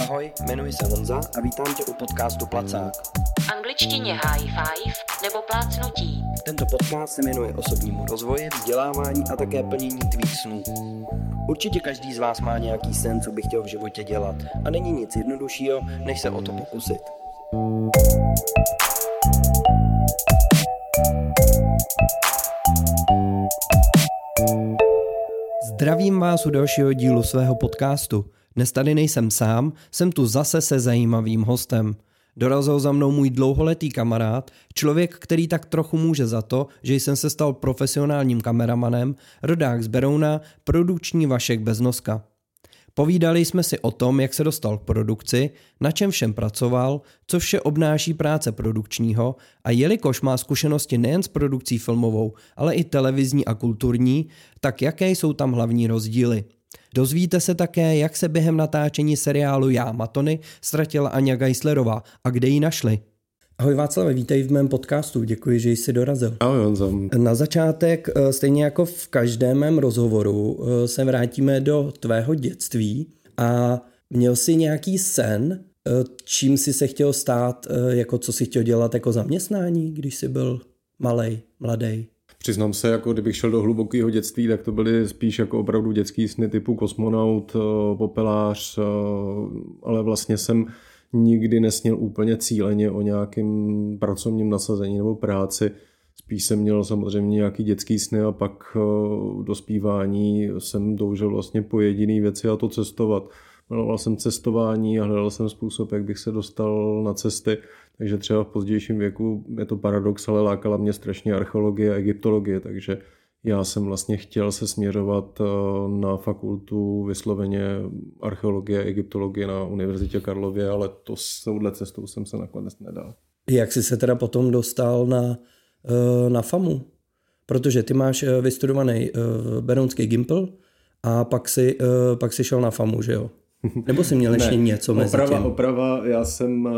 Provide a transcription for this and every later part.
Ahoj, jmenuji se Honza a vítám tě u podcastu Placák. angličtině high five nebo plácnutí. Tento podcast se jmenuje osobnímu rozvoji, vzdělávání a také plnění tvých snů. Určitě každý z vás má nějaký sen, co by chtěl v životě dělat a není nic jednoduššího, než se o to pokusit. Zdravím vás u dalšího dílu svého podcastu. Dnes tady nejsem sám, jsem tu zase se zajímavým hostem. Dorazil za mnou můj dlouholetý kamarád, člověk, který tak trochu může za to, že jsem se stal profesionálním kameramanem, rodák z Berouna, produkční Vašek Beznoska. Povídali jsme si o tom, jak se dostal k produkci, na čem všem pracoval, co vše obnáší práce produkčního a jelikož má zkušenosti nejen s produkcí filmovou, ale i televizní a kulturní, tak jaké jsou tam hlavní rozdíly. Dozvíte se také, jak se během natáčení seriálu Já Matony ztratila Anja Geislerová a kde ji našli. Ahoj Václav, vítej v mém podcastu, děkuji, že jsi dorazil. Ahoj Honzo. Na začátek, eh, stejně jako v každém mém rozhovoru, eh, se vrátíme do tvého dětství a měl jsi nějaký sen, eh, čím jsi se chtěl stát, jako co si chtěl dělat jako zaměstnání, když jsi byl malý, mladý? Přiznám se, jako kdybych šel do hlubokého dětství, tak to byly spíš jako opravdu dětský sny typu kosmonaut, popelář, ale vlastně jsem nikdy nesnil úplně cíleně o nějakém pracovním nasazení nebo práci. Spíš jsem měl samozřejmě nějaký dětský sny a pak v dospívání jsem toužil vlastně po jediný věci a to cestovat. Miloval jsem cestování a hledal jsem způsob, jak bych se dostal na cesty. Takže třeba v pozdějším věku je to paradox, ale lákala mě strašně archeologie a egyptologie, takže já jsem vlastně chtěl se směřovat eh, na fakultu vysloveně archeologie a egyptologie na Univerzitě Karlově, ale to s touhle cestou jsem se nakonec nedal. Jak jsi se teda potom dostal na, eh, na FAMu? Protože ty máš eh, vystudovaný Berounský Gimpl a pak si, pak si šel na FAMu, že jo? Nebo jsi měl ještě něco mezi oprava, tím? Oprava, já jsem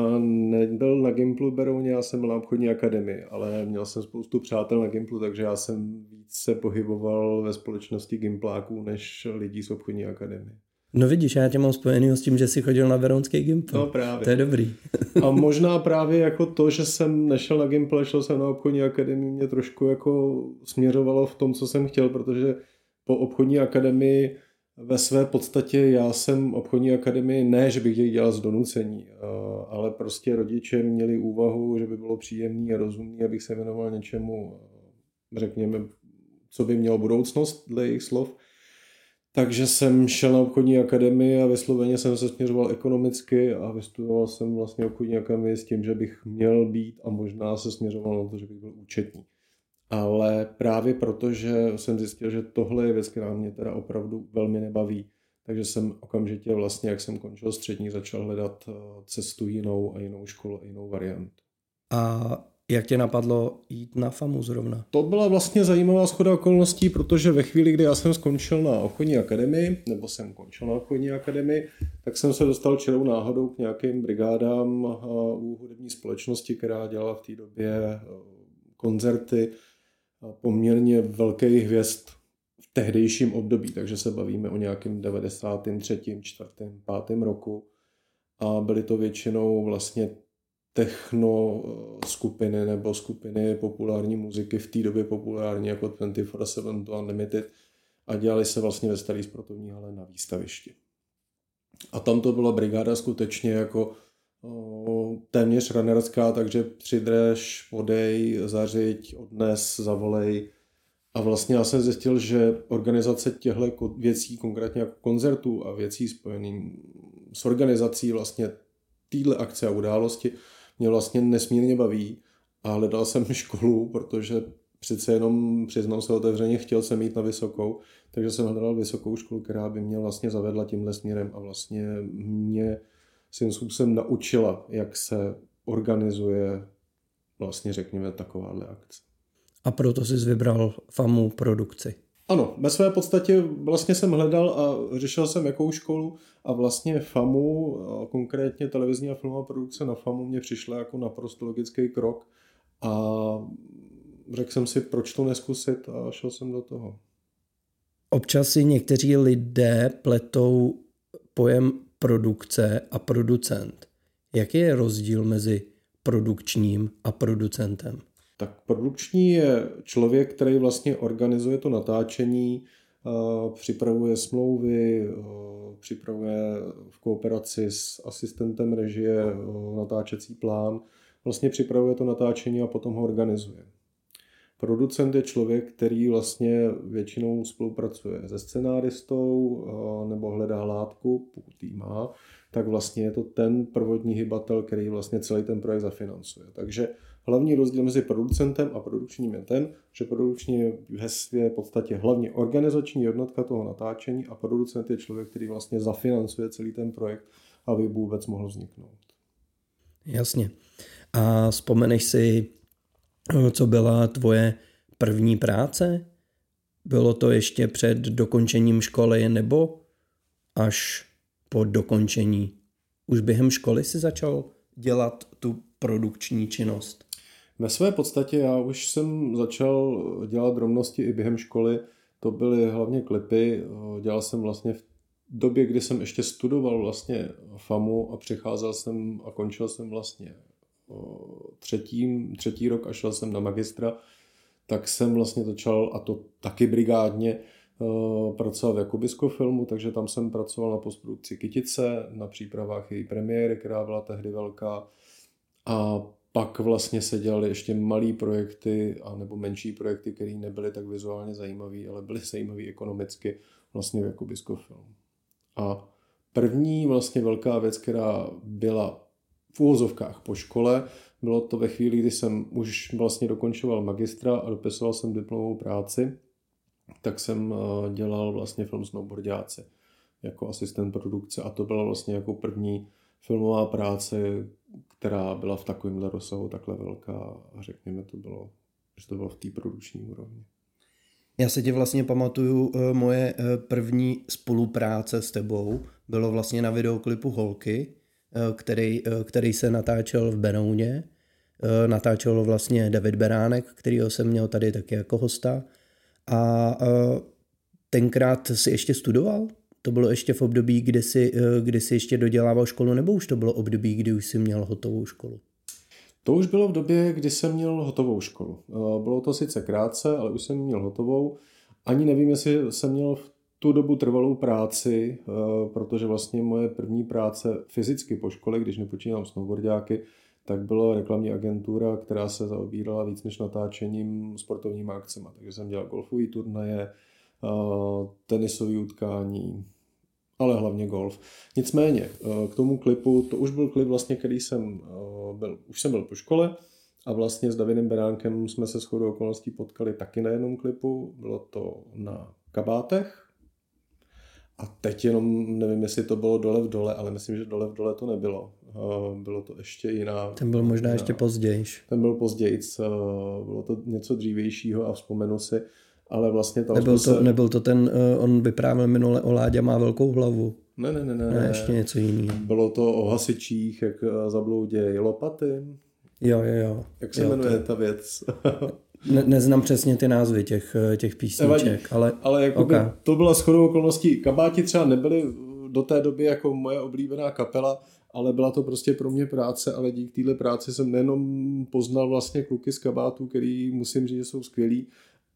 nebyl na Gimplu Berouně, já jsem byl na obchodní akademii, ale měl jsem spoustu přátel na Gimplu, takže já jsem víc se pohyboval ve společnosti Gimpláků než lidí z obchodní akademie. No vidíš, já tě mám spojený s tím, že jsi chodil na Veronský Gimpl. No právě. To je dobrý. a možná právě jako to, že jsem nešel na Gimpl, šel jsem na obchodní akademii, mě trošku jako směřovalo v tom, co jsem chtěl, protože po obchodní akademii ve své podstatě já jsem obchodní akademii ne, že bych jej dělal z donucení, ale prostě rodiče měli úvahu, že by bylo příjemný a rozumný, abych se věnoval něčemu, řekněme, co by mělo budoucnost dle jejich slov. Takže jsem šel na obchodní akademii a vysloveně jsem se směřoval ekonomicky a vystudoval jsem vlastně obchodní akademii s tím, že bych měl být a možná se směřoval na to, že bych byl účetní ale právě proto, že jsem zjistil, že tohle je věc, která mě teda opravdu velmi nebaví, takže jsem okamžitě vlastně, jak jsem končil střední, začal hledat eh, cestu jinou a jinou školu a jinou variantu. A jak tě napadlo jít na FAMu zrovna? To byla vlastně zajímavá schoda okolností, protože ve chvíli, kdy já jsem skončil na obchodní akademii, nebo jsem končil na obchodní akademii, tak jsem se dostal čirou náhodou k nějakým brigádám eh, u hudební společnosti, která dělala v té době eh, koncerty poměrně velkých hvězd v tehdejším období, takže se bavíme o nějakém 93., 4., 5. roku a byly to většinou vlastně techno eh, skupiny nebo skupiny populární muziky v té době populární jako 24-7 to Unlimited a dělali se vlastně ve starý sportovní hale na výstavišti. A tam to byla brigáda skutečně jako téměř runnerská, takže přidrž, podej, zařiď, odnes, zavolej. A vlastně já jsem zjistil, že organizace těchto věcí, konkrétně jako koncertů a věcí spojených s organizací vlastně téhle akce a události, mě vlastně nesmírně baví. A hledal jsem školu, protože přece jenom, přiznám se otevřeně, chtěl jsem jít na vysokou, takže jsem hledal vysokou školu, která by mě vlastně zavedla tímhle směrem a vlastně mě svým způsobem naučila, jak se organizuje vlastně řekněme takováhle akce. A proto jsi vybral FAMu produkci. Ano, ve své podstatě vlastně jsem hledal a řešil jsem jakou školu a vlastně FAMu, a konkrétně televizní a filmová produkce na FAMu mě přišla jako naprosto logický krok a řekl jsem si, proč to neskusit a šel jsem do toho. Občas si někteří lidé pletou pojem produkce a producent. Jaký je rozdíl mezi produkčním a producentem? Tak produkční je člověk, který vlastně organizuje to natáčení, připravuje smlouvy, připravuje v kooperaci s asistentem režie natáčecí plán, vlastně připravuje to natáčení a potom ho organizuje. Producent je člověk, který vlastně většinou spolupracuje se scenáristou nebo hledá látku, pokud jí má, tak vlastně je to ten prvotní hybatel, který vlastně celý ten projekt zafinancuje. Takže hlavní rozdíl mezi producentem a produkčním je ten, že produkční je v podstatě hlavně organizační jednotka toho natáčení a producent je člověk, který vlastně zafinancuje celý ten projekt, aby vůbec mohl vzniknout. Jasně. A vzpomeneš si, co byla tvoje první práce? Bylo to ještě před dokončením školy nebo až po dokončení? Už během školy si začal dělat tu produkční činnost? Ve své podstatě já už jsem začal dělat drobnosti i během školy. To byly hlavně klipy. Dělal jsem vlastně v době, kdy jsem ještě studoval vlastně FAMu a přicházel jsem a končil jsem vlastně třetí, třetí rok a šel jsem na magistra, tak jsem vlastně začal, a to taky brigádně, pracovat v Jakubisko filmu, takže tam jsem pracoval na postprodukci Kytice, na přípravách její premiéry, která byla tehdy velká. A pak vlastně se dělaly ještě malé projekty a nebo menší projekty, které nebyly tak vizuálně zajímavé, ale byly zajímavé ekonomicky vlastně v Jakubisko film. A první vlastně velká věc, která byla v úvozovkách po škole, bylo to ve chvíli, kdy jsem už vlastně dokončoval magistra a dopisoval jsem diplomovou práci, tak jsem eh, dělal vlastně film Snowboardiáci jako asistent produkce a to byla vlastně jako první filmová práce, která byla v takovémhle rozsahu takhle velká a řekněme to bylo, že to bylo v té produkční úrovni. Já se tě vlastně pamatuju, eh, moje eh, první spolupráce s tebou bylo vlastně na videoklipu Holky, který, který se natáčel v Benouně. Natáčel vlastně David Beránek, kterýho jsem měl tady taky jako hosta. A tenkrát si ještě studoval? To bylo ještě v období, kdy jsi, kdy jsi ještě dodělával školu, nebo už to bylo období, kdy už jsi měl hotovou školu? To už bylo v době, kdy jsem měl hotovou školu. Eh, bylo to sice krátce, ale už jsem měl hotovou. Ani nevím, jestli jsem měl v tu dobu trvalou práci, eh, protože vlastně moje první práce fyzicky po škole, když nepočínám snowboardiáky, tak byla reklamní agentura, která se zaobírala víc než natáčením sportovníma akcemi. Takže jsem dělal golfové turnaje, eh, tenisové utkání, ale hlavně golf. Nicméně, eh, k tomu klipu, to už byl klip vlastně, který jsem byl, už jsem byl po škole a vlastně s Davidem Beránkem jsme se shodou okolností potkali taky na jednom klipu, bylo to na kabátech, a teď jenom nevím, jestli to bylo dole v dole, ale myslím, že dole v dole to nebylo. Eh, bylo to ještě jiná. Ten byl možná jiná, ještě později. Ten byl později, bylo to něco dřívějšího a vzpomenu si, ale vlastně tam nebyl, to, se... nebyl to ten, uh, on vyprávěl minule o Ládě má velkou hlavu. Ne, ne, ne, ne. ne ještě něco jiného. Bylo to o hasičích, jak eh, zabloudějí lopaty. Jo, jo, jo. Jak se jo, jmenuje to... ta věc? ne, neznám přesně ty názvy těch, eh, těch písniček, ale... Ale jako okay. to byla shodou okolností. Kabáti třeba nebyly do té doby jako moje oblíbená kapela, ale byla to prostě pro mě práce, ale díky téhle práci jsem nejenom poznal vlastně kluky z kabátů, který musím říct, že jsou skvělí,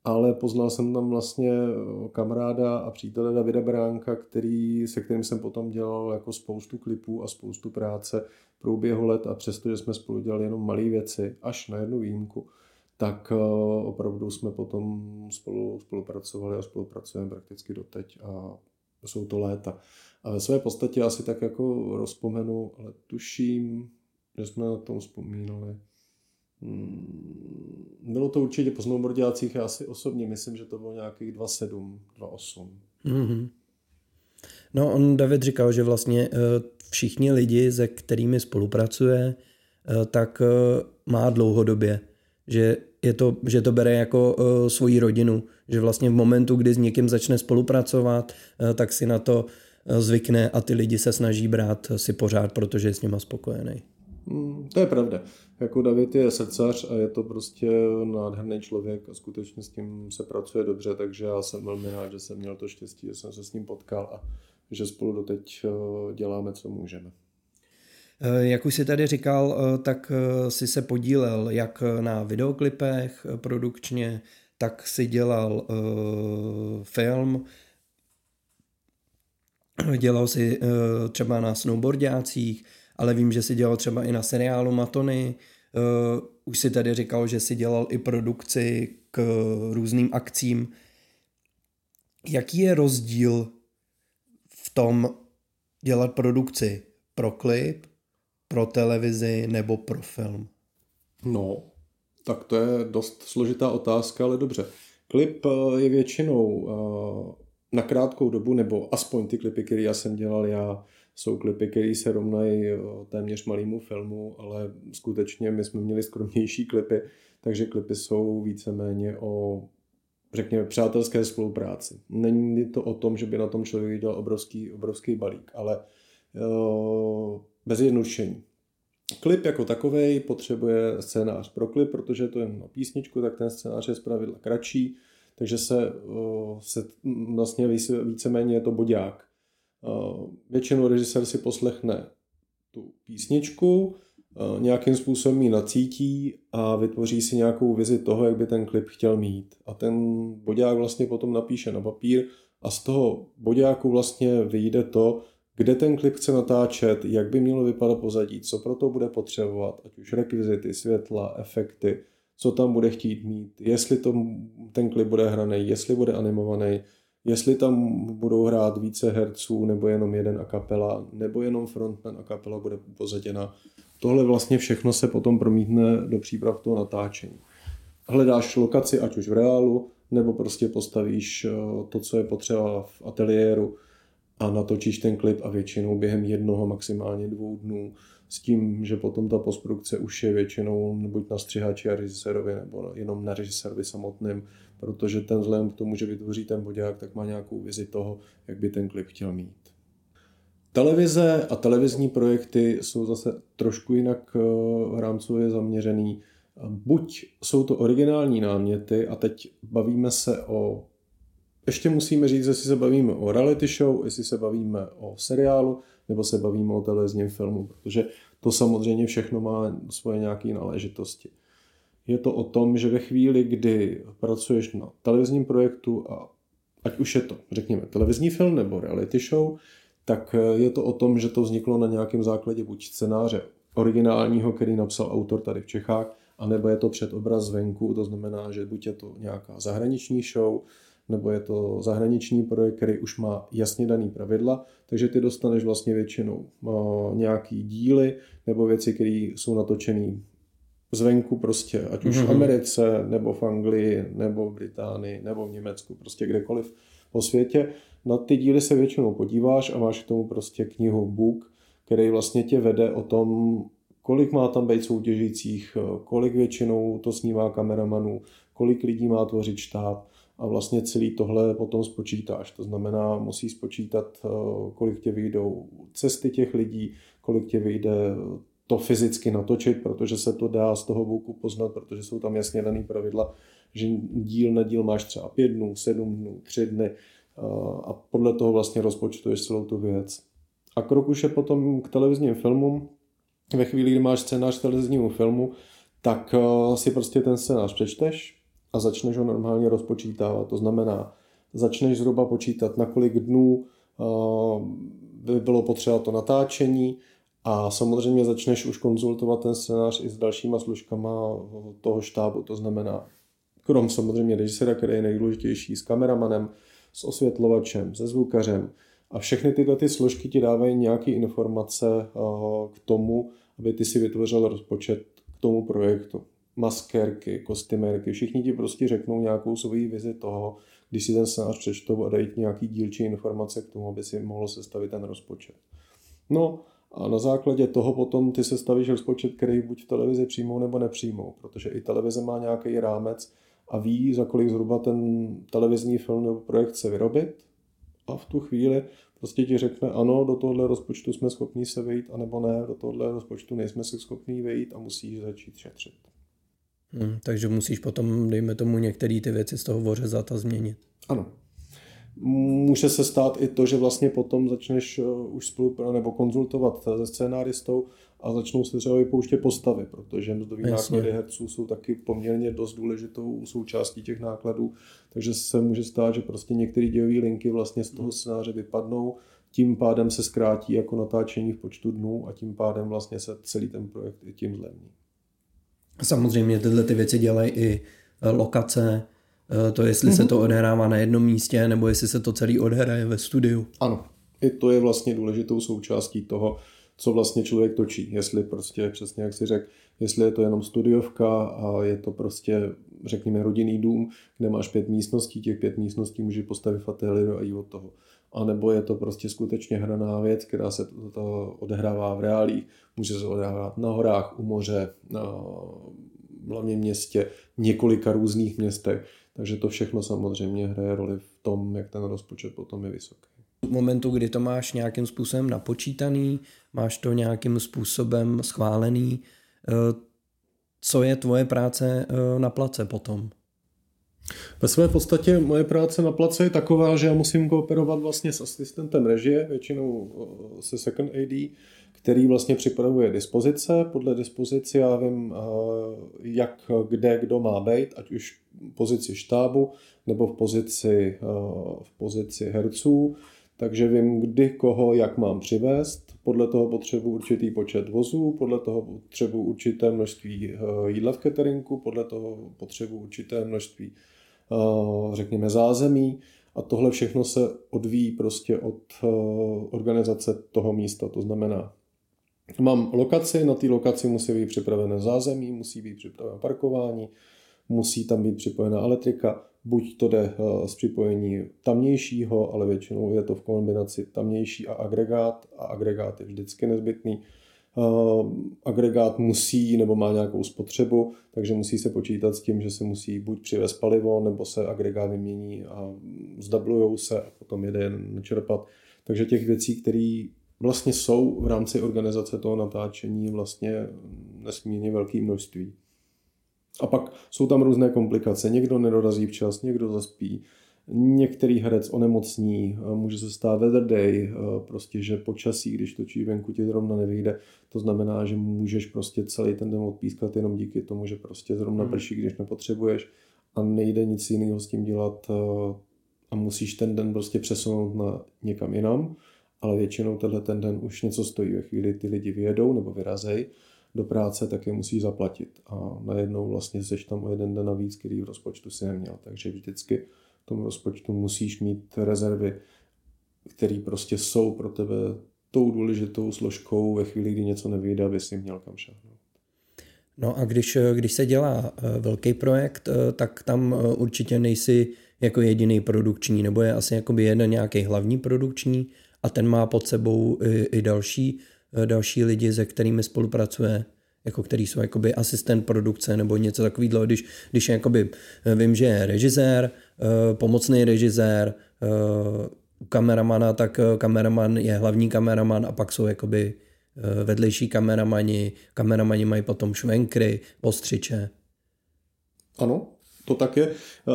ale poznal jsem tam vlastně eh, kamaráda a přítele Davida Bránka, který, se kterým jsem potom dělal jako spoustu klipů a spoustu práce průběhu let a přestože jsme spolu dělali jenom malé věci, až na jednu výjimku, tak eh, opravdu jsme potom spolu spolupracovali a spolupracujeme prakticky doteď a jsou to léta. A ve své podstatě asi tak jako rozpomenu, ale tuším, že jsme na tom vzpomínali Hmm, bylo to určitě po snowboardiácích, já si osobně myslím, že to bylo nějakých 2,7, 2,8. Mm-hmm. No, on David říkal, že vlastně eh, všichni lidi, se kterými spolupracuje, eh, tak má dlouhodobě. Že, je to, že to bere jako svoji rodinu. Že vlastně v momentu, kdy s někým začne spolupracovat, tak si na to zvykne a ty lidi se snaží brát si pořád, protože je s nima spokojený. Mm, to je pravda. Jako David je srdcař a je to prostě nádherný člověk a skutečně s tím se pracuje dobře, takže já jsem velmi rád, že jsem měl to štěstí, že jsem se s ním potkal a že spolu doteď děláme, co můžeme. Eh, jak už si tady říkal, eh, tak si se podílel jak na videoklipech produkčně, tak si dělal film, dělal si třeba na snowboardácích, ale vím, že si dělal třeba i na seriálu Matony, už si tady říkal, že si dělal i produkci k různým akcím. Jaký je rozdíl v tom dělat produkci pro klip, pro televizi nebo pro film? No, tak to je dost složitá otázka, ale dobře. Klip eh, je většinou eh, na krátkou dobu, nebo aspoň ty klipy, které já jsem dělal já, jsou klipy, které se rovnají eh, téměř malému filmu, ale skutečně my jsme měli skromnější klipy, takže klipy jsou víceméně o řekněme, přátelské spolupráci. Není to o tom, že by na tom člověk dělal obrovský, obrovský balík, ale uh, bez jednodušení. Klip jako takový potřebuje scénář pro klip, protože to je na písničku, tak ten scénář je zpravidla kratší, takže se, se vlastně více, víceméně je to bodák. Uh, většinou režisér si poslechne tu písničku, nějakým způsobem ji nacítí a vytvoří si nějakou vizi toho, jak by ten klip chtěl mít. A ten bodák vlastně potom napíše na papír a z toho bodáku vlastně vyjde to, kde ten klip chce natáčet, jak by mělo vypadat pozadí, co pro to bude potřebovat, ať už rekvizity, světla, efekty, co tam bude chtít mít, jestli to, ten klip bude hraný, jestli bude animovaný, jestli tam budou hrát více herců, nebo jenom jeden a kapela, nebo jenom frontman a kapela bude pozaděna. Tohle vlastně všechno se potom promítne do příprav toho natáčení. Hledáš lokaci, ať už v reálu, nebo prostě postavíš eh, to, co je potřeba v ateliéru a natočíš ten klip a většinou během jednoho, maximálně dvou dnů s tím, že potom ta postprodukce už je většinou buď na střihači a režisérovi, nebo jenom na režisérovi samotným, protože ten vzhledem k tomu, že vytvoří ten bodák, tak má nějakou vizi toho, jak by ten klip chtěl mít. Televize a televizní projekty jsou zase trošku jinak eh, rámcově zaměřený. Buď jsou to originální náměty a teď bavíme se o ještě musíme říct, jestli se bavíme o reality show, jestli se bavíme o seriálu, nebo se bavíme o televizním filmu, protože to samozřejmě všechno má svoje nějaké náležitosti. Je to o tom, že ve chvíli, kdy pracuješ na televizním projektu a ať už je to, řekněme, televizní film nebo reality show, tak je to o tom, že to vzniklo na nějakém základě buď scénáře originálního, který napsal autor tady v Čechách, anebo je to předobraz zvenku, to znamená, že buď je to nějaká zahraniční show, nebo je to zahraniční projekt, který už má jasně daný pravidla, takže ty dostaneš vlastně většinou eh, nějaký díly nebo věci, které jsou natočené zvenku prostě, ať už mm-hmm. v mhm. Americe, nebo v Anglii, nebo v Británii, nebo v Německu, prostě kdekoliv po světě. Na ty díly se většinou podíváš a máš k tomu prostě knihu book, který vlastně tě vede o tom, kolik má tam být soutěžících, kolik většinou to snímá kameramanů, kolik lidí má tvořit štáb a vlastně celý tohle potom spočítáš. To znamená, musí spočítat, kolik tě vyjdou cesty těch lidí, kolik tě vyjde to fyzicky natočit, protože se to dá z toho booku poznat, protože jsou tam jasně daný pravidla, že díl na díl máš třeba pět dnů, sedm dnů, tři dny a podle toho vlastně rozpočtuješ celou tu věc. A krok už je potom k televizním filmům. Ve chvíli, kdy máš scénář televiznímu filmu, tak si prostě ten scénář přečteš a začneš ho normálně rozpočítávat. To znamená, začneš zhruba počítat, na kolik dnů by bylo potřeba to natáčení, a samozřejmě začneš už konzultovat ten scénář i s dalšíma služkama toho štábu, to znamená, krom samozřejmě režisera, který je nejdůležitější, s kameramanem, s osvětlovačem, se zvukařem. A všechny tyhle ty složky ti dávají nějaké informace eh, k tomu, aby ty si vytvořil rozpočet k tomu projektu. Maskérky, kostymérky, všichni ti prostě řeknou nějakou svoji vizi toho, když si ten scénář přečtou a dají nějaký dílčí informace k tomu, aby si mohlo sestavit ten rozpočet. No a na základě toho potom ty se stavíš rozpočet, který buď v televizi přijmou nebo nepřijmou, protože i televize má nějaký rámec a ví, za kolik zhruba ten televizní film nebo projekt se vyrobit. A v tu chvíli prostě ti řekne ano, do tohohle rozpočtu jsme schopni se vejít, anebo ne, do tohohle rozpočtu nejsme se schopni vejít a musíš začít šetřit. Hmm, takže musíš potom, dejme tomu, některé ty věci z toho vořezat a změnit. Ano. Může se stát i to, že vlastně potom začneš eh, už spolupracovat nebo konzultovat se scénáristou a začnou se třeba vypouštět postavy, protože mzdový náklady herců jsou taky poměrně dost důležitou součástí těch nákladů, takže se může stát, že prostě některé dějové linky vlastně z toho scénáře vypadnou, tím pádem se zkrátí jako natáčení v počtu dnů a tím pádem vlastně se celý ten projekt i tím zlevní. Samozřejmě tyhle ty věci dělají i e, lokace, e, to jestli mm-hmm. se mhm. to odehrává na jednom místě, nebo jestli se to celý odehraje ve studiu. Ano, i to je vlastně důležitou součástí toho, co vlastně člověk točí. Jestli prostě, přesně jak si řekl, jestli je to jenom studiovka a je to prostě, řekněme, rodinný dům, kde máš pět místností, těch pět místností může postavit ateliér a jít od toho. A nebo je to prostě skutečně hraná věc, která se to, to odehrává v reálích, může se odehrávat na horách, u moře, na hlavně městě, několika různých městech. Takže to všechno samozřejmě hraje roli v tom, jak ten rozpočet potom je vysoký. V momentu, kdy to máš nějakým způsobem napočítaný, máš to nějakým způsobem schválený, eh, co je tvoje práce eh, na place potom? Ve své podstatě moje práce na place je taková, že já musím kooperovat vlastně s asistentem režie, většinou eh, se second AD, který vlastně připravuje dispozice. Podle dispozice já vím, jak, kde, kdo má být, ať už v pozici štábu nebo v pozici, v pozici herců takže vím, kdy, koho, jak mám přivést. Podle toho potřebuji určitý počet vozů, podle toho potřebuji určité množství eh, jídla v cateringu, podle toho potřebuji určité množství, eh, řekněme, zázemí. A tohle všechno se odvíjí prostě od eh, organizace toho místa. To znamená, mám lokaci, na té lokaci musí být připravené zázemí, musí být připravené parkování, musí tam být připojena elektrika, buď to jde eh, z připojení tamnějšího, ale většinou je to v kombinaci tamnější a agregát a agregát je vždycky nezbytný. Eh, agregát musí nebo má nějakou spotřebu, takže musí se počítat s tím, že se musí buď přivést palivo, nebo se agregát vymění a zdablujou se a potom jede jen čerpat. Takže těch věcí, které vlastně jsou v rámci organizace toho natáčení vlastně nesmírně velké množství. A pak jsou tam různé komplikace. Někdo nedorazí včas, někdo zaspí, některý herec onemocní, může se stát weather day, prostě, že počasí, když točí venku, ti zrovna nevyjde. To znamená, že můžeš prostě celý ten den odpískat jenom díky tomu, že prostě zrovna hmm. prší, když nepotřebuješ a nejde nic jiného s tím dělat a musíš ten den prostě přesunout na někam jinam, ale většinou tenhle ten den už něco stojí. Ve chvíli ty lidi vyjedou nebo vyrazej, do práce, tak je musí zaplatit. A najednou vlastně seš tam o jeden den navíc, který v rozpočtu si neměl. Takže vždycky v tom rozpočtu musíš mít rezervy, které prostě jsou pro tebe tou důležitou složkou ve chvíli, kdy něco nevyjde, aby si měl kam šáhnout. No a když, když se dělá eh, velký projekt, eh, tak tam eh, určitě nejsi jako jediný produkční, nebo je asi jakoby jeden nějaký hlavní produkční a ten má pod sebou i, i další další lidi, se kterými spolupracuje, jako který jsou jakoby asistent produkce nebo něco takového, když, když jakoby eh, vím, že je režisér, eh, pomocný režisér, kameramana, tak kameraman je hlavní kameraman a pak jsou jakoby vedlejší kameramani, kameramani mají potom švenkry, ostřiče. Ano, to tak je.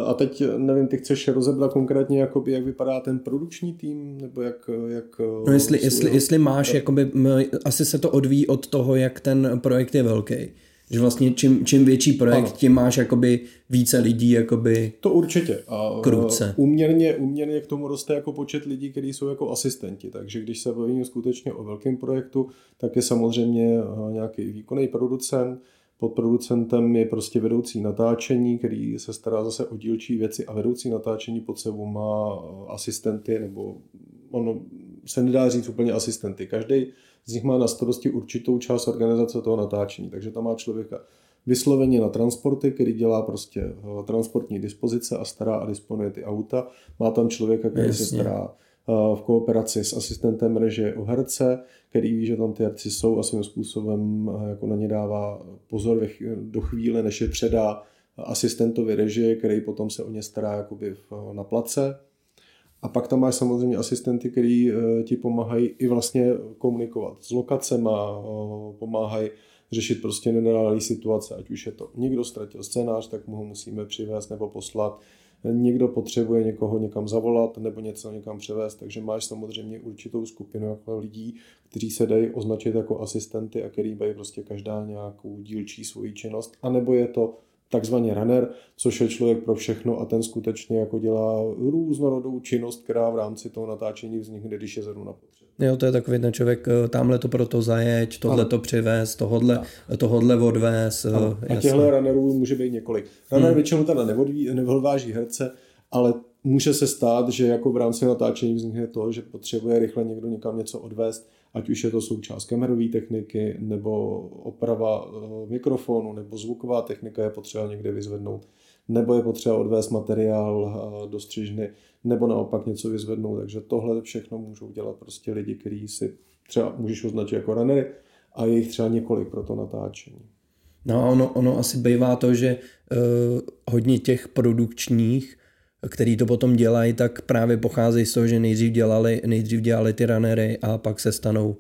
A teď nevím, ty chceš rozebrat konkrétně, jakoby, jak vypadá ten produkční tým, nebo jak... jak no jestli, jestli, jestli máš, jakoby, asi se to odvíjí od toho, jak ten projekt je velký. Že vlastně čím, čím větší projekt, ano. tím máš jakoby více lidí jakoby To určitě. A kruce. Uměrně, uměrně k tomu roste jako počet lidí, kteří jsou jako asistenti. Takže když se bavíme skutečně o velkém projektu, tak je samozřejmě nějaký výkonný producent, pod producentem je prostě vedoucí natáčení, který se stará zase o dílčí věci a vedoucí natáčení pod sebou má eh, asistenty, nebo ono se nedá říct úplně asistenty. Každý z nich má na starosti určitou část organizace toho natáčení, takže tam má člověka vysloveně na transporty, který dělá prostě eh, transportní dispozice a stará a disponuje ty auta. Má tam člověka, který Jasně. se stará v kooperaci s asistentem režie o herce, který ví, že tam ty herci jsou a svým způsobem jako na ně dává pozor do chvíle, než je předá asistentovi režie, který potom se o ně stará jakoby na place. A pak tam máš samozřejmě asistenty, který eh, ti pomáhají i vlastně komunikovat s lokacema, eh, pomáhají řešit prostě nenadále situace, ať už je to někdo ztratil scénář, tak mu ho musíme přivést nebo poslat, někdo potřebuje někoho někam zavolat nebo něco někam převést, takže máš samozřejmě určitou skupinu jako lidí, kteří se dají označit jako asistenty a který mají prostě každá nějakou dílčí svoji činnost, anebo je to takzvaný runner, což je člověk pro všechno a ten skutečně jako dělá různorodou činnost, která v rámci toho natáčení vznikne, když je zrovna potřeba. Jo, to je takový ten člověk, eh, tamhle to proto zajeď, tohle to přivez, tohodle, tohodle odvez. Ano. A těchto runnerů může být několik. Runner hmm. většinou teda neodváží herce, ale může se stát, že jako v rámci natáčení vznikne to, že potřebuje rychle někdo někam něco odvést, ať už je to součást kamerové techniky, nebo oprava eh, mikrofonu, nebo zvuková technika je potřeba někde vyzvednout, nebo je potřeba odvést materiál eh, do střižny, nebo naopak něco vyzvednout. Takže tohle všechno můžou dělat prostě lidi, kteří si třeba můžeš označit jako runnery a je jich třeba několik pro to natáčení. No a ono, ono asi bývá to, že uh, hodně těch produkčních který to potom dělají, tak právě pocházejí z toho, že nejdřív dělali, nejdřív dělali ty runnery a pak se stanou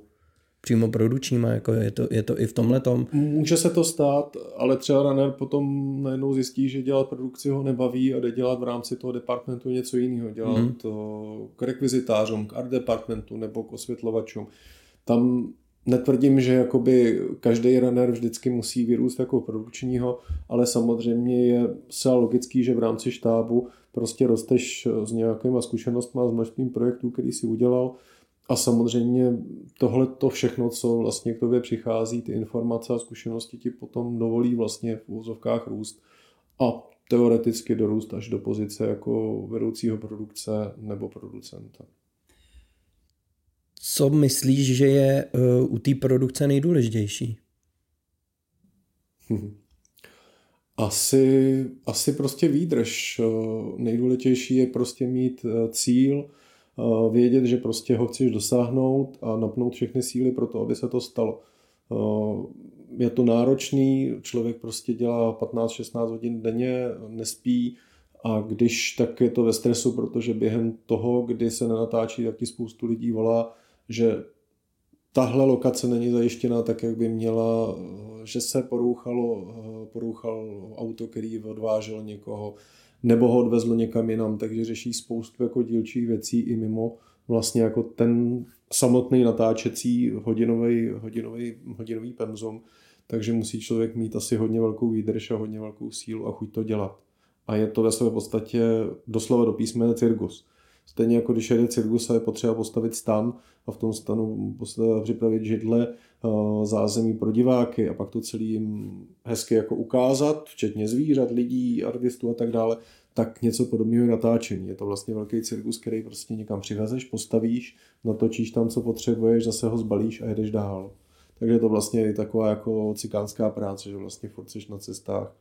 přímo produčníma, jako je to, je to i v tomhle tom. Může se to stát, ale třeba runner potom najednou zjistí, že dělat produkci ho nebaví a jde dělat v rámci toho departmentu něco jiného. Dělat mm. to k rekvizitářům, k art departmentu nebo k osvětlovačům. Tam netvrdím, že jakoby každý runner vždycky musí vyrůst jako produkčního, ale samozřejmě je zcela logický, že v rámci štábu prostě rosteš s nějakýma zkušenostmi a s množstvím projektů, který si udělal a samozřejmě tohle to všechno, co vlastně k tobě přichází, ty informace a zkušenosti ti potom dovolí vlastně v úzovkách růst a teoreticky dorůst až do pozice jako vedoucího produkce nebo producenta. Co myslíš, že je uh, u té produkce nejdůležitější? Asi, asi prostě výdrž. Nejdůležitější je prostě mít e, cíl, e, vědět, že prostě ho chceš dosáhnout a napnout všechny síly pro to, aby se to stalo. Je to náročný, člověk prostě dělá 15-16 hodin denně, nespí a když tak je to ve stresu, protože během toho, kdy se nenatáčí, taky spoustu lidí volá, že tahle lokace není zajištěna tak, jak by měla, že se porouchalo, porouchal auto, který odvážel někoho, nebo ho odvezlo někam jinam, takže řeší spoustu jako dílčích věcí i mimo vlastně jako ten samotný natáčecí hodinový, hodinový, hodinový penzum, takže musí člověk mít asi hodně velkou výdrž a hodně velkou sílu a chuť to dělat. A je to ve své podstatě doslova do písmene cirkus. Stejně jako když jede cirkus a je potřeba postavit stan a v tom stanu připravit židle, eh, zázemí pro diváky a pak to celý jim hezky jako ukázat, včetně zvířat, lidí, artistů a tak dále, tak něco podobného je natáčení. Je to vlastně velký cirkus, který prostě někam přivezeš, postavíš, natočíš tam, co potřebuješ, zase ho zbalíš a jedeš dál. Takže je to vlastně taková jako cikánská práce, že vlastně furt jsi na cestách,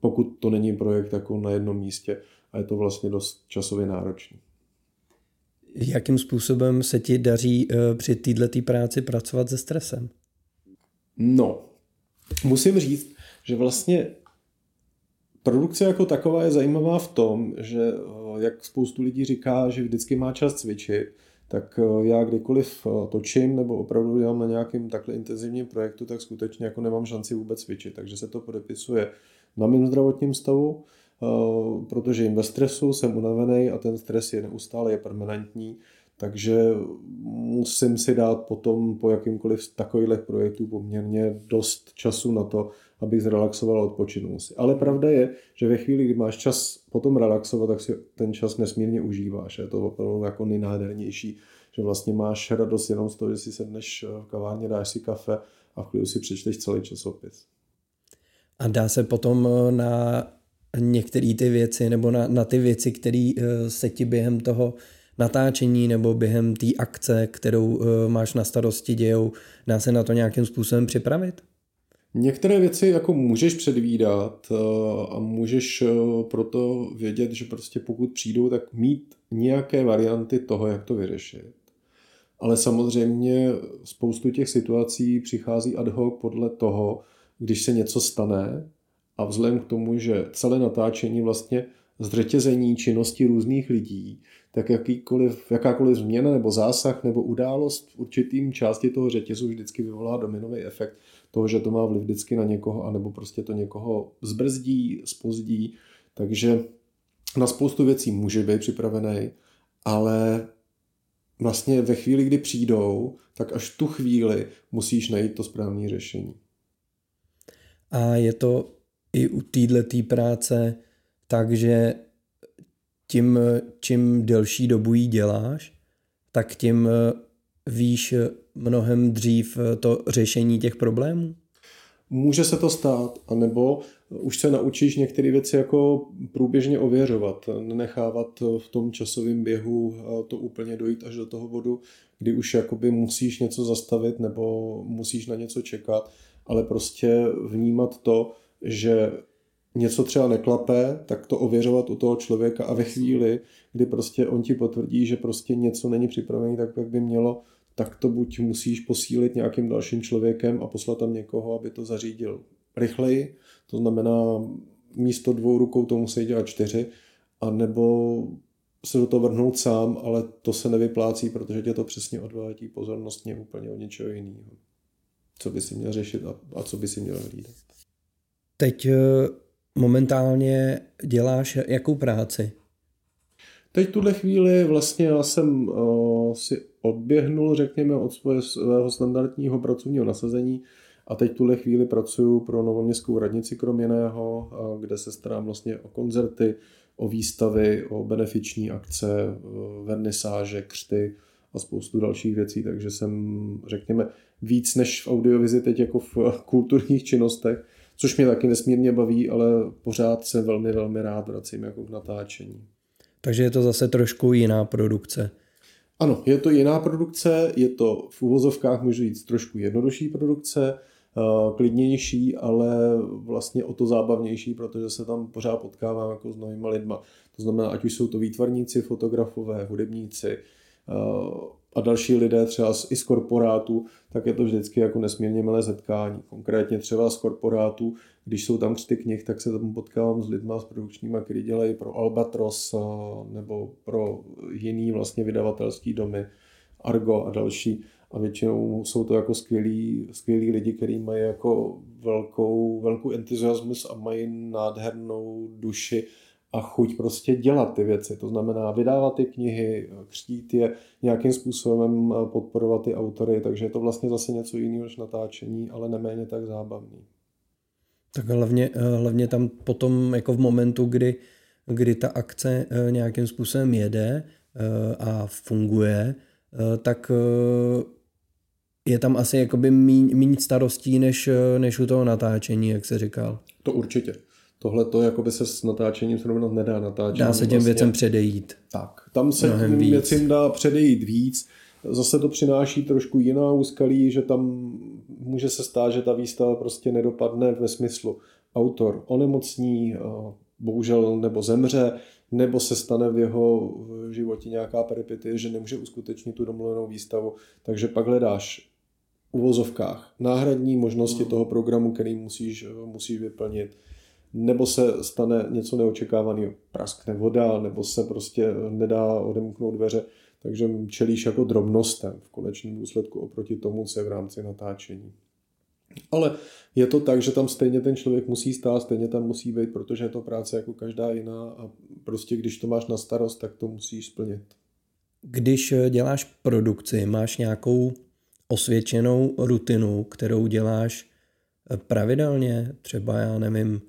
pokud to není projekt jako na jednom místě a je to vlastně dost časově náročný. Jakým způsobem se ti daří eh, při této práci pracovat se stresem? No, musím říct, že vlastně produkce jako taková je zajímavá v tom, že eh, jak spoustu lidí říká, že vždycky má čas cvičit, tak eh, já kdykoliv točím nebo opravdu dělám na nějakém takhle intenzivním projektu, tak skutečně jako nemám šanci vůbec cvičit, takže se to podepisuje na mém zdravotním stavu, protože jim ve stresu, jsem unavený a ten stres je neustále, je permanentní, takže musím si dát potom po jakýmkoliv takovýchhle projektů poměrně dost času na to, abych zrelaxoval a odpočinul si. Ale pravda je, že ve chvíli, kdy máš čas potom relaxovat, tak si ten čas nesmírně užíváš. Je to opravdu jako nejnádhernější, že vlastně máš radost jenom z toho, že si sedneš v kavárně, dáš si kafe a v klidu si přečteš celý časopis. A dá se potom na některé ty věci nebo na, na ty věci, které eh, se ti během toho natáčení nebo během té akce, kterou eh, máš na starosti dějou, dá se na to nějakým způsobem připravit? Některé věci jako můžeš předvídat eh, a můžeš proto vědět, že prostě pokud přijdou, tak mít nějaké varianty toho, jak to vyřešit. Ale samozřejmě spoustu těch situací přichází ad hoc podle toho, když se něco stane, a vzhledem k tomu, že celé natáčení vlastně zřetězení činnosti různých lidí, tak jakýkoliv, jakákoliv změna nebo zásah nebo událost v určitým části toho řetězu vždycky vyvolá dominový efekt toho, že to má vliv vždycky na někoho, anebo prostě to někoho zbrzdí, spozdí. Takže na spoustu věcí může být připravený, ale vlastně ve chvíli, kdy přijdou, tak až tu chvíli musíš najít to správné řešení. A je to i u této práce tak, že tím, čím delší dobu ji děláš, tak tím víš mnohem dřív to řešení těch problémů? Může se to stát, anebo už se naučíš některé věci jako průběžně ověřovat, nenechávat v tom časovém běhu to úplně dojít až do toho bodu, kdy už jakoby musíš něco zastavit nebo musíš na něco čekat, ale prostě vnímat to, že něco třeba neklape, tak to ověřovat u toho člověka a ve chvíli, kdy prostě on ti potvrdí, že prostě něco není připravené tak, jak by mělo, tak to buď musíš posílit nějakým dalším člověkem a poslat tam někoho, aby to zařídil rychleji, to znamená místo dvou rukou to musí dělat čtyři, a nebo se do toho vrhnout sám, ale to se nevyplácí, protože tě to přesně odvádí pozornostně úplně o něčeho jiného. Co by si měl řešit a, a co by si měl hlídat. Teď eh, momentálně děláš jakou práci? Teď tuhle chvíli vlastně já jsem uh, si odběhnul, řekněme, od svého standardního pracovního nasazení a teď tuhle chvíli pracuji pro novoměstskou radnici krom jiného, uh, kde se starám vlastně o koncerty, o výstavy, o benefiční akce, uh, vernisáže, křty a spoustu dalších věcí, takže jsem, řekněme, víc než v audiovizi teď jako v kulturních činnostech, což mě taky nesmírně baví, ale pořád se velmi, velmi rád vracím jako k natáčení. Takže je to zase trošku jiná produkce. Ano, je to jiná produkce, je to v uvozovkách, můžu říct, trošku jednodušší produkce, eh, klidnější, ale vlastně o to zábavnější, protože se tam pořád potkávám jako s novými lidma. To znamená, ať už jsou to výtvarníci, fotografové, hudebníci, eh, a další lidé třeba i z korporátu, tak je to vždycky jako nesmírně milé setkání. Konkrétně třeba z korporátu, když jsou tam křty knih, tak se tam potkávám s lidma, s produkčními, kteří dělají pro Albatros nebo pro jiný vlastně vydavatelský domy, Argo a další. A většinou jsou to jako skvělí, skvělí lidi, kteří mají jako velkou, velkou entuziasmus a mají nádhernou duši a chuť prostě dělat ty věci. To znamená vydávat ty knihy, křtít je, nějakým způsobem podporovat ty autory, takže je to vlastně zase něco jiného než natáčení, ale neméně tak zábavný. Tak hlavně, hlavně tam potom jako v momentu, kdy, kdy ta akce eh, nějakým způsobem jede eh, a funguje, eh, tak je tam asi jakoby míň, starostí než, než u toho natáčení, jak se říkal. To určitě tohle to jako by se s natáčením srovnat nedá natáčet. Dá se těm vlastně, věcem předejít. Tak, tam se těm věcem dá předejít víc. Zase to přináší trošku jiná úskalí, že tam může se stát, že ta výstava prostě nedopadne ve smyslu autor onemocní, bohužel nebo zemře, nebo se stane v jeho životě nějaká peripety, že nemůže uskutečnit tu domluvenou výstavu, takže pak hledáš uvozovkách náhradní možnosti toho programu, který musíš, musíš vyplnit nebo se stane něco neočekávaného, praskne voda, nebo se prostě nedá odemknout dveře, takže čelíš jako drobnostem v konečném důsledku oproti tomu, co je v rámci natáčení. Ale je to tak, že tam stejně ten člověk musí stát, stejně tam musí být, protože je to práce jako každá jiná a prostě když to máš na starost, tak to musíš splnit. Když děláš produkci, máš nějakou osvědčenou rutinu, kterou děláš pravidelně, třeba já nevím,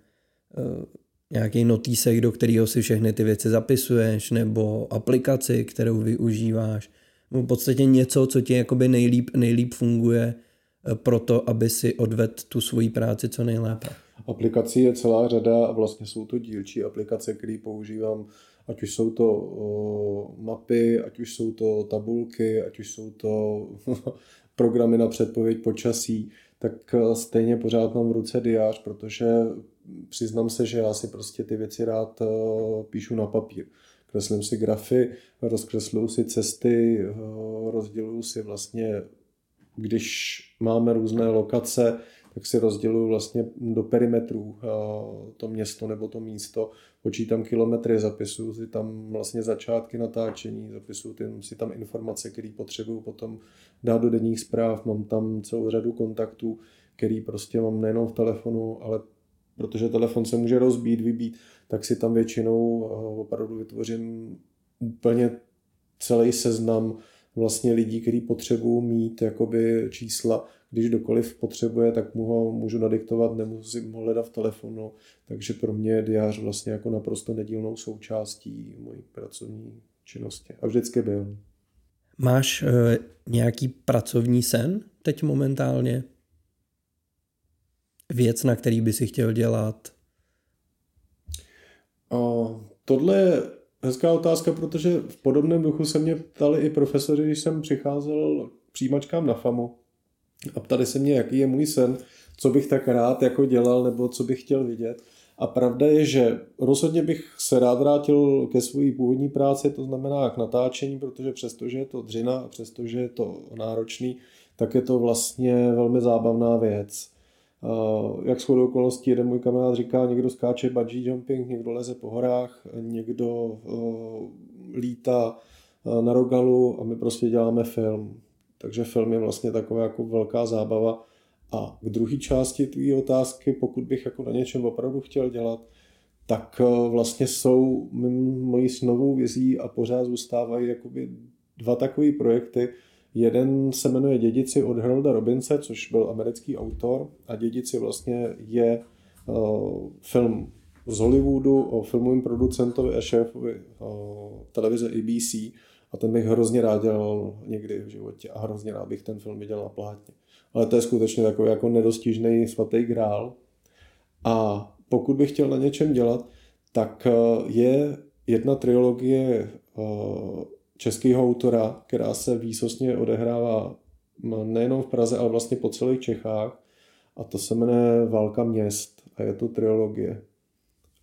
nějaký notísek, do kterého si všechny ty věci zapisuješ, nebo aplikaci, kterou využíváš, v podstatě něco, co ti jakoby nejlíp, nejlíp funguje eh, pro to, aby si odvedl tu svoji práci co nejlépe. Aplikací je celá řada a vlastně jsou to dílčí aplikace, které používám, ať už jsou to o, mapy, ať už jsou to tabulky, ať už jsou to programy na předpověď počasí, tak eh, stejně pořád mám v ruce diář, protože přiznám se, že já si prostě ty věci rád eh, píšu na papír. Kreslím si grafy, rozkresluju si cesty, eh, rozděluju si vlastně když máme různé lokace, tak si rozděluji vlastně do perimetrů eh, to město nebo to místo, počítám kilometry, zapisuju si tam vlastně začátky natáčení, zapisuju si tam informace, které potřebuju potom dát do denních zpráv, mám tam celou řadu kontaktů, který prostě mám nejenom v telefonu, ale protože telefon se může rozbít, vybít, tak si tam většinou eh, opravdu vytvořím úplně celý seznam vlastně lidí, který potřebují mít jakoby čísla, když dokoliv potřebuje, tak mu ho můžu nadiktovat, nemusím ho hledat v telefonu, takže pro mě je diář vlastně jako naprosto nedílnou součástí mojí pracovní činnosti. A vždycky byl. Máš e, nějaký pracovní sen teď momentálně? Věc, na který by si chtěl dělat? A tohle je hezká otázka, protože v podobném duchu se mě ptali i profesoři, když jsem přicházel k přijímačkám na FAMu a ptali se mě, jaký je můj sen, co bych tak rád jako dělal nebo co bych chtěl vidět. A pravda je, že rozhodně bych se rád vrátil ke své původní práci, to znamená k natáčení, protože přestože je to dřina a přestože je to náročný, tak je to vlastně velmi zábavná věc. Jak shodou okolností jeden můj kamarád říká, někdo skáče bungee jumping, někdo leze po horách, někdo lítá na rogalu a my prostě děláme film. Takže film je vlastně taková jako velká zábava. A k druhé části tvé otázky, pokud bych jako na něčem opravdu chtěl dělat, tak vlastně jsou mojí snovou vizí a pořád zůstávají jakoby dva takové projekty, Jeden se jmenuje Dědici od Harolda Robinse, což byl americký autor a Dědici vlastně je uh, film z Hollywoodu o filmovém producentovi a šéfovi uh, televize ABC a ten bych hrozně rád dělal někdy v životě a hrozně rád bych ten film viděl na plátně. Ale to je skutečně takový jako nedostižný svatý grál. A pokud bych chtěl na něčem dělat, tak uh, je jedna trilogie českého autora, která se výsostně odehrává nejenom v Praze, ale vlastně po celých Čechách. A to se jmenuje Válka měst a je to trilogie.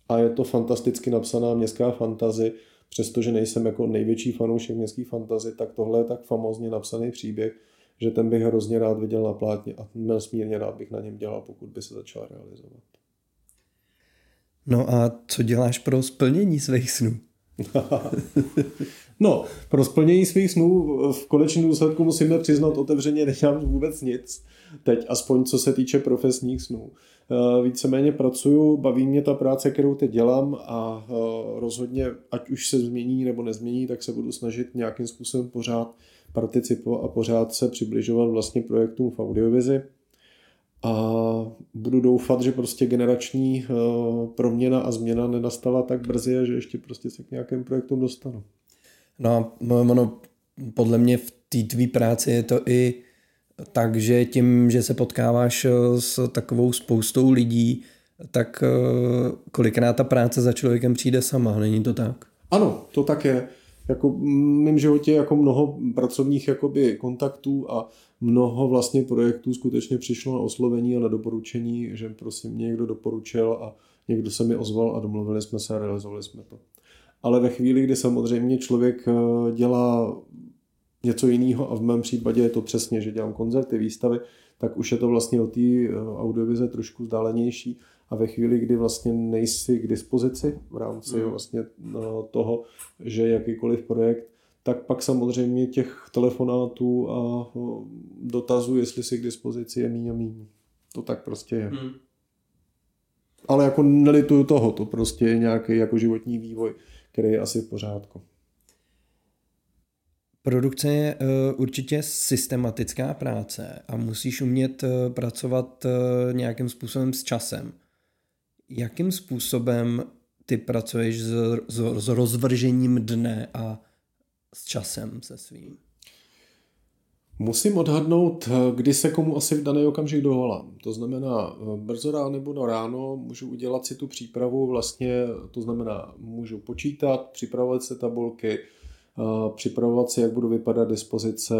A je to fantasticky napsaná městská fantazy, přestože nejsem jako největší fanoušek městské fantazy, tak tohle je tak famózně napsaný příběh, že ten bych hrozně rád viděl na plátně a nesmírně rád bych na něm dělal, pokud by se začal realizovat. No a co děláš pro splnění svých snů? no, pro splnění svých snů v konečném důsledku musíme přiznat otevřeně, nedělám vůbec nic. Teď aspoň co se týče profesních snů. Eh, víceméně pracuju, baví mě ta práce, kterou teď dělám a eh, rozhodně, ať už se změní nebo nezmění, tak se budu snažit nějakým způsobem pořád participovat a pořád se přibližovat vlastně projektům v audiovizi a budu doufat, že prostě generační eh, proměna a změna nenastala tak brzy že ještě prostě se k nějakým projektům dostanu. No a ono, podle mě v té tvý práci je to i tak, že tím, že se potkáváš eh, s takovou spoustou lidí, tak eh, kolikrát ta práce za člověkem přijde sama, není to tak? Ano, to tak je. Jako v mém životě jako mnoho pracovních jakoby kontaktů a mnoho vlastně projektů skutečně přišlo na oslovení a na doporučení, že prosím někdo doporučil a někdo se mi ozval a domluvili jsme se a realizovali jsme to. Ale ve chvíli, kdy samozřejmě člověk eh, dělá něco jiného a v mém případě je to přesně, že dělám koncerty, výstavy, tak už je to vlastně od té eh, audiovize trošku vzdálenější a ve chvíli, kdy vlastně nejsi k dispozici v rámci mm. vlastně eh, toho, že jakýkoliv projekt tak pak samozřejmě těch telefonátů a dotazů, jestli si k dispozici je míň a míň. To tak prostě je. Hmm. Ale jako nelituju toho, to prostě je nějaký jako životní vývoj, který je asi v pořádku. Produkce je uh, určitě systematická práce a musíš umět uh, pracovat uh, nějakým způsobem s časem. Jakým způsobem ty pracuješ s rozvržením dne a s časem se svým? Musím odhadnout, kdy se komu asi v daný okamžik dovolám. To znamená, brzo ráno nebo no ráno můžu udělat si tu přípravu, vlastně to znamená, můžu počítat, připravovat se tabulky, připravovat si, jak budu vypadat dispozice,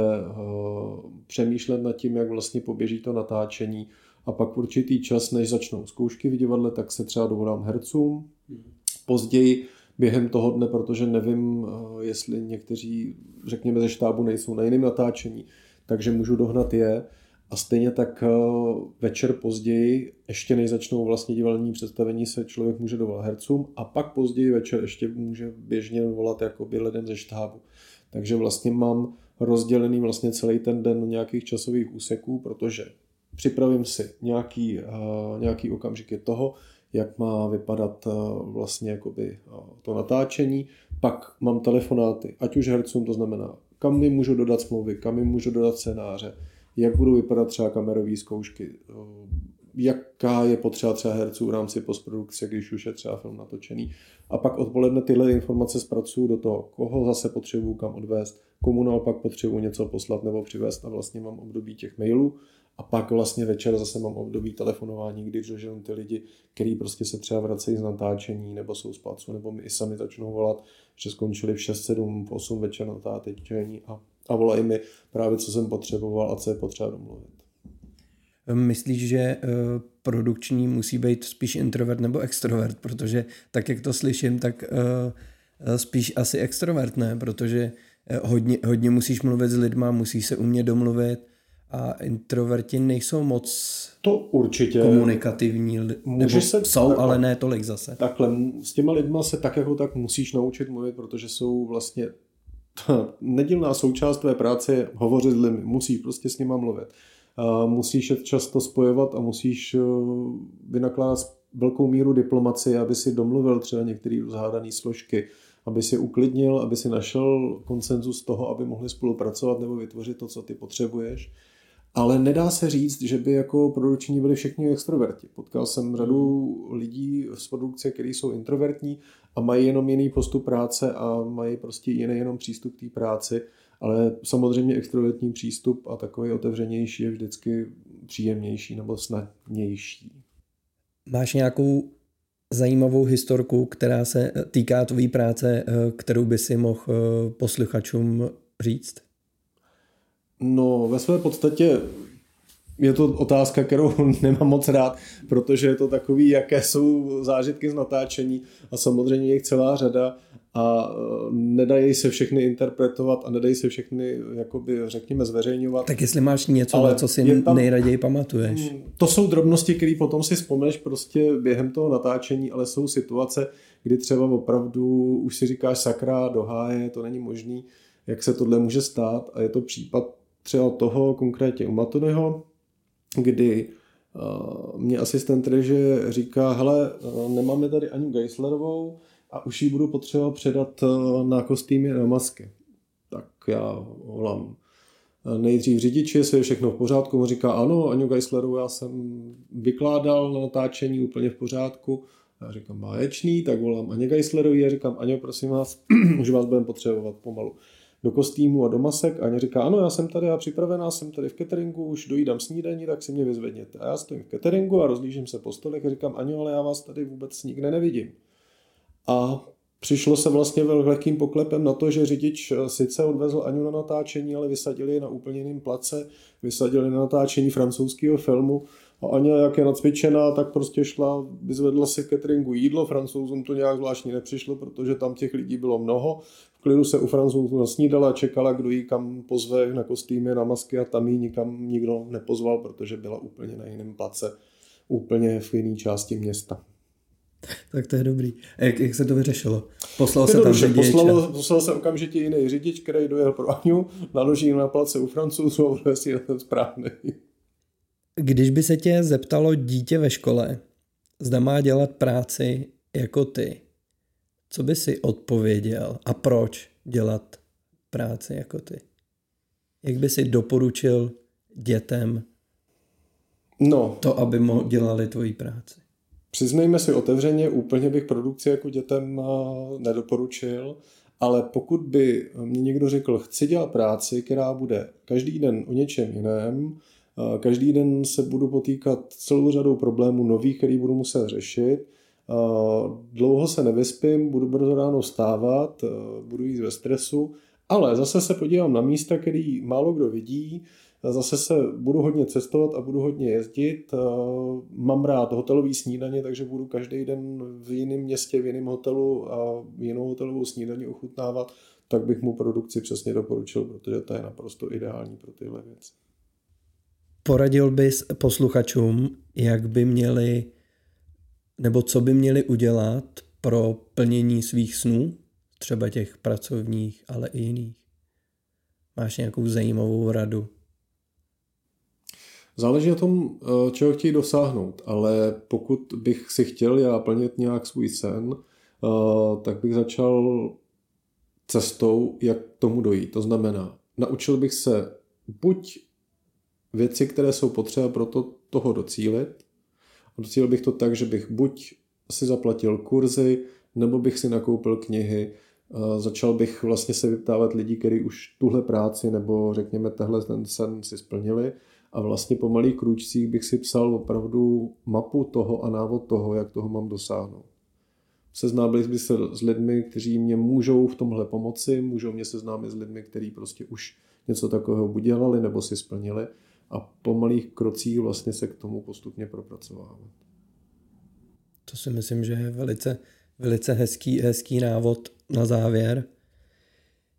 přemýšlet nad tím, jak vlastně poběží to natáčení a pak určitý čas, než začnou zkoušky v divadle, tak se třeba dovolám hercům. Hmm. Později během toho dne, protože nevím, eh, jestli někteří, řekněme, ze štábu nejsou na jiném natáčení, takže můžu dohnat je. A stejně tak eh, večer později, ještě než začnou vlastně divadelní představení, se člověk může dovolat hercům a pak později večer ještě může běžně volat jakoby lidem ze štábu. Takže vlastně mám rozdělený vlastně celý ten den do nějakých časových úseků, protože připravím si nějaký, uh, nějaký okamžiky toho, jak má vypadat uh, vlastně jakoby, to natáčení, pak mám telefonáty, ať už hercům, to znamená, kam mi můžu dodat smlouvy, kam mi můžu dodat scénáře, jak budou vypadat třeba kamerové zkoušky, jaká je potřeba třeba herců v rámci postprodukce, když už je třeba film natočený. A pak odpoledne tyhle informace zpracuju do toho, koho zase potřebuju kam odvést, komu naopak potřebuju něco poslat nebo přivést a vlastně mám období těch mailů. A pak vlastně večer zase mám období telefonování, kdy doženou ty lidi, kteří prostě se třeba vracejí z natáčení nebo jsou z placu, nebo mi i sami začnou volat, že skončili v 6, 7, 8 večer natáčení a, a volají mi právě, co jsem potřeboval a co je potřeba domluvit. Myslíš, že uh, produkční musí být spíš introvert nebo extrovert? Protože tak, jak to slyším, tak uh, spíš asi extrovert, ne? Protože hodně, hodně musíš mluvit s lidma, musíš se umět domluvit a introverti nejsou moc to určitě komunikativní, nebo se, jsou, takhle, ale ne tolik zase. Takhle, s těma lidma se tak jako tak musíš naučit mluvit, protože jsou vlastně nedílná součást tvé práce je hovořit s lidmi, musíš prostě s nima mluvit musíš je často spojovat a musíš eh, vynakládat velkou míru diplomacie, aby si domluvil třeba některé rozhádané složky, aby si uklidnil, aby si našel konsenzus toho, aby mohli spolupracovat nebo vytvořit to, co ty potřebuješ. Ale nedá se říct, že by jako produkční byli všichni extroverti. Potkal jsem řadu lidí z produkce, kteří jsou introvertní a mají jenom jiný postup práce a mají prostě jiný jenom přístup k té práci ale samozřejmě extrovertní přístup a takový otevřenější je vždycky příjemnější nebo snadnější. Máš nějakou zajímavou historku, která se týká tvojí práce, eh, kterou by si mohl eh, posluchačům říct? No, ve své podstatě je to otázka, kterou nemám moc rád, protože je to takový, jaké jsou zážitky z natáčení a samozřejmě je jich celá řada a e, nedají se všechny interpretovat a nedají se všechny, jakoby, řekněme, zveřejňovat. Tak jestli máš něco, ale co si tam, nejraději pamatuješ. Mm, to jsou drobnosti, které potom si vzpomeneš prostě během toho natáčení, ale jsou situace, kdy třeba opravdu už si říkáš sakra do háje, to není možný, jak se tohle může stát a je to případ třeba toho konkrétně u Matonyho, kdy uh, mě asistent reže říká, hele, uh, nemáme tady ani Geislerovou, a už ji budu potřeba předat eh, na kostýmy na masky. Tak já volám nejdřív řidiči, jestli je všechno v pořádku. On říká, ano, Aňu Geisleru já jsem vykládal na natáčení úplně v pořádku. Já říkám, báječný, tak volám Aně Geislerovi a říkám, Aňo, prosím vás, už vás budeme potřebovat pomalu do kostýmu a do masek. Aně říká, ano, já jsem tady a připravená, jsem tady v cateringu, už dojídám snídaní, tak si mě vyzvedněte. A já stojím v cateringu a rozlížím se po stolech a říkám, Aňo, ale já vás tady vůbec nikde nevidím. A přišlo se vlastně velkým poklepem na to, že řidič eh, sice odvezl Aňu na natáčení, ale vysadili ji na úplně jiném place, vysadili na natáčení francouzského filmu a Aňa, jak je nacvičená, tak prostě šla, vyzvedla si cateringu jídlo, francouzům to nějak zvláštně nepřišlo, protože tam těch lidí bylo mnoho. V klidu se u francouzů nasnídala, čekala, kdo jí kam pozve na kostýmy, na masky a tam ji nikam nikdo nepozval, protože byla úplně na jiném place, úplně v jiné části města. Tak to je dobrý. A jak, jak se to vyřešilo? Poslal se tam řidič? Poslal, poslal se okamžitě jiný řidič, který dojel pro Aňu, naloží na place u Francouzů a bude si ten správný. Když by se tě zeptalo dítě ve škole, zda má dělat práci jako ty, co by si odpověděl a proč dělat práci jako ty? Jak by si doporučil dětem no. to, aby mo- dělali tvoji práci? Přiznejme si otevřeně, úplně bych produkci jako dětem eh, nedoporučil, ale pokud by mě někdo řekl, chci dělat práci, která bude každý den o něčem jiném, eh, každý den se budu potýkat celou řadou problémů nových, který budu muset řešit, dlouho se nevyspím, budu brzo ráno stávat, budu jít ve stresu, ale zase se podívám na místa, který málo kdo vidí, Zase se budu hodně cestovat a budu hodně jezdit. Mám rád hotelový snídaně, takže budu každý den v jiném městě, v jiném hotelu a jinou hotelovou snídaní ochutnávat. tak bych mu produkci přesně doporučil, protože to je naprosto ideální pro tyhle věci. Poradil bys posluchačům, jak by měli, nebo co by měli udělat pro plnění svých snů, třeba těch pracovních, ale i jiných? Máš nějakou zajímavou radu? Záleží na tom, eh, čeho chtějí dosáhnout, ale pokud bych si chtěl já plnit nějak svůj sen, eh, tak bych začal cestou, jak k tomu dojít. To znamená, naučil bych se buď věci, které jsou potřeba pro to, toho docílit, docílil bych to tak, že bych buď si zaplatil kurzy, nebo bych si nakoupil knihy, začal bych vlastně se vyptávat lidí, kteří už tuhle práci nebo řekněme tehle ten sen si splnili. A vlastně po malých krůčcích bych si psal opravdu mapu toho a návod toho, jak toho mám dosáhnout. Seznámil bych se s lidmi, kteří mě můžou v tomhle pomoci, můžou mě seznámit s lidmi, kteří prostě už něco takového buď dělali nebo si splnili a po malých krocích vlastně se k tomu postupně propracovávat. To si myslím, že je velice, velice hezký, hezký návod na závěr.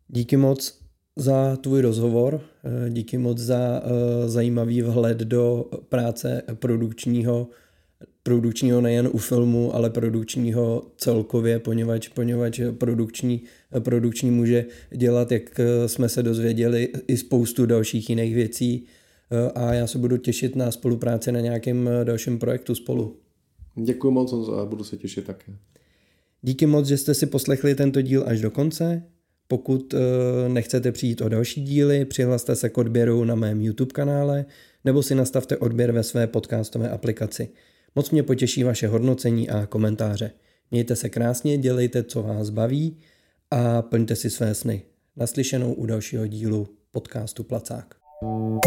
Díky moc za tvůj rozhovor, eh, díky moc za eh, zajímavý vhled do práce produkčního, produkčního nejen u filmu, ale produkčního celkově, poněvadž, poněvadž produkční, produkční může dělat, jak eh, jsme se dozvěděli, i spoustu dalších jiných věcí a já se budu těšit na spolupráci na nějakém dalším projektu spolu. Děkuji moc a budu se těšit také. Díky moc, že jste si poslechli tento díl až do konce. Pokud eh, nechcete přijít o další díly, přihlaste se k odběru na mém YouTube kanále nebo si nastavte odběr ve své podcastové aplikaci. Moc mě potěší vaše hodnocení a komentáře. Mějte se krásně, dělejte, co vás baví a plňte si své sny. Naslyšenou u dalšího dílu podcastu Placák. Música